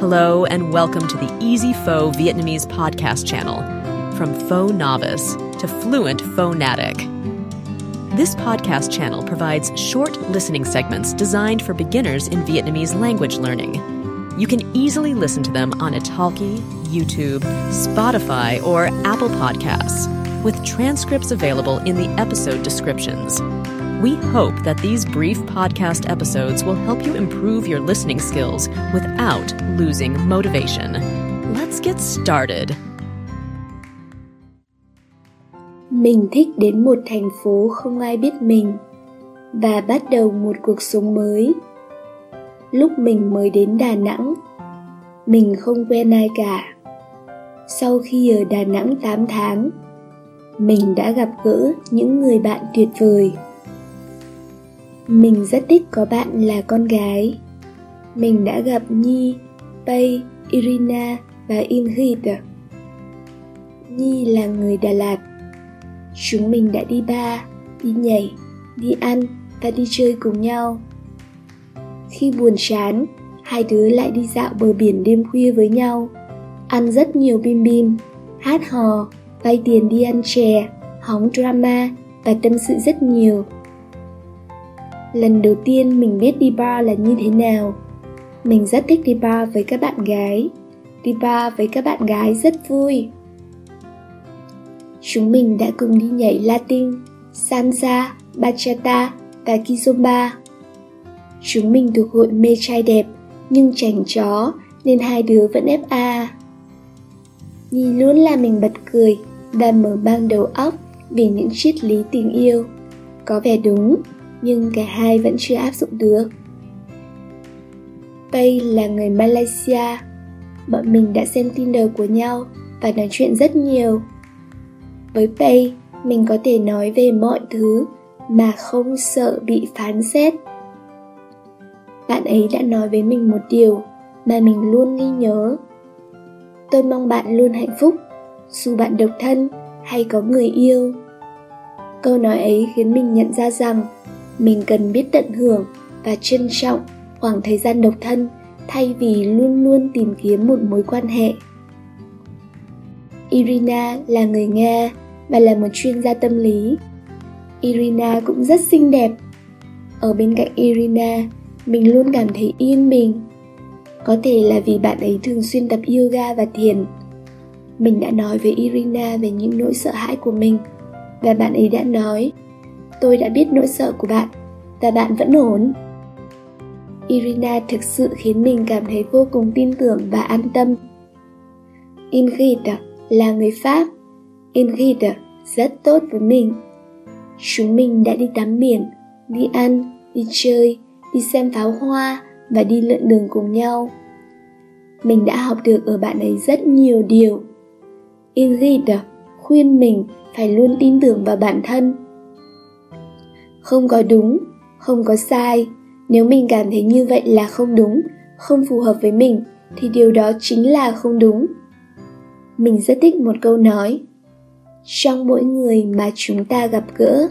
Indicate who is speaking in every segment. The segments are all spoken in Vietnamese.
Speaker 1: Hello, and welcome to the Easy Pho Vietnamese podcast channel. From Pho Novice to Fluent Phonatic. This podcast channel provides short listening segments designed for beginners in Vietnamese language learning. You can easily listen to them on Italki, YouTube, Spotify, or Apple Podcasts, with transcripts available in the episode descriptions. We hope that these brief podcast episodes will help you improve your listening skills without losing motivation. Let's get started.
Speaker 2: Mình thích đến một thành phố không ai biết mình và bắt đầu một cuộc sống mới. Lúc mình mới đến Đà Nẵng, mình không quen ai cả. Sau khi ở Đà Nẵng 8 tháng, mình đã gặp gỡ những người bạn tuyệt vời. Mình rất thích có bạn là con gái. Mình đã gặp Nhi, Pei, Irina và Ingrid. Nhi là người Đà Lạt. Chúng mình đã đi bar, đi nhảy, đi ăn và đi chơi cùng nhau. Khi buồn chán, hai đứa lại đi dạo bờ biển đêm khuya với nhau, ăn rất nhiều bim bim, hát hò, vay tiền đi ăn chè, hóng drama và tâm sự rất nhiều lần đầu tiên mình biết đi bar là như thế nào. Mình rất thích đi bar với các bạn gái. Đi bar với các bạn gái rất vui. Chúng mình đã cùng đi nhảy latin salsa bachata và kizomba. Chúng mình thuộc hội mê trai đẹp, nhưng chảnh chó nên hai đứa vẫn ép a. Nhi luôn làm mình bật cười và mở mang đầu óc vì những triết lý tình yêu. Có vẻ đúng nhưng cả hai vẫn chưa áp dụng được. Pay là người Malaysia. Bọn mình đã xem Tinder của nhau và nói chuyện rất nhiều. Với Pay, mình có thể nói về mọi thứ mà không sợ bị phán xét. Bạn ấy đã nói với mình một điều mà mình luôn ghi nhớ. Tôi mong bạn luôn hạnh phúc, dù bạn độc thân hay có người yêu. Câu nói ấy khiến mình nhận ra rằng mình cần biết tận hưởng và trân trọng khoảng thời gian độc thân thay vì luôn luôn tìm kiếm một mối quan hệ. Irina là người nga và là một chuyên gia tâm lý. Irina cũng rất xinh đẹp. Ở bên cạnh irina, mình luôn cảm thấy yên bình. Có thể là vì bạn ấy thường xuyên tập yoga và thiền. Mình đã nói với irina về những nỗi sợ hãi của mình và bạn ấy đã nói tôi đã biết nỗi sợ của bạn, và bạn vẫn ổn. Irina thực sự khiến mình cảm thấy vô cùng tin tưởng và an tâm. Ingrid là người pháp. Ingrid rất tốt với mình. Chúng mình đã đi tắm biển, đi ăn, đi chơi, đi xem pháo hoa và đi lượn đường cùng nhau. Mình đã học được ở bạn ấy rất nhiều điều. Ingrid khuyên mình phải luôn tin tưởng vào bản thân không có đúng không có sai nếu mình cảm thấy như vậy là không đúng không phù hợp với mình thì điều đó chính là không đúng mình rất thích một câu nói trong mỗi người mà chúng ta gặp gỡ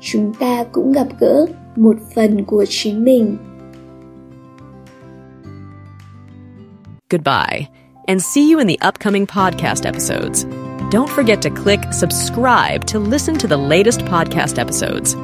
Speaker 2: chúng ta cũng gặp gỡ một phần của chính mình
Speaker 1: Goodbye, and see you in the upcoming podcast episodes. Don't forget to click subscribe to listen to the latest podcast episodes.